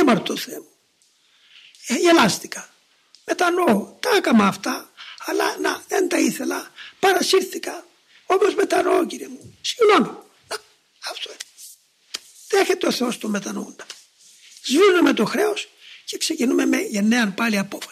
έμαρτο Θεέ μου. Ε, γελάστηκα. Μετανοώ. Τα έκανα αυτά. Αλλά να, δεν τα ήθελα. Παρασύρθηκα. Όμω μετανοώ κύριε μου. Συγγνώμη. Αυτό αυτό Δέχεται ο Θεός το μετανοούντα. Σβήνουμε το χρέος και ξεκινούμε με γενναία πάλι απόφαση.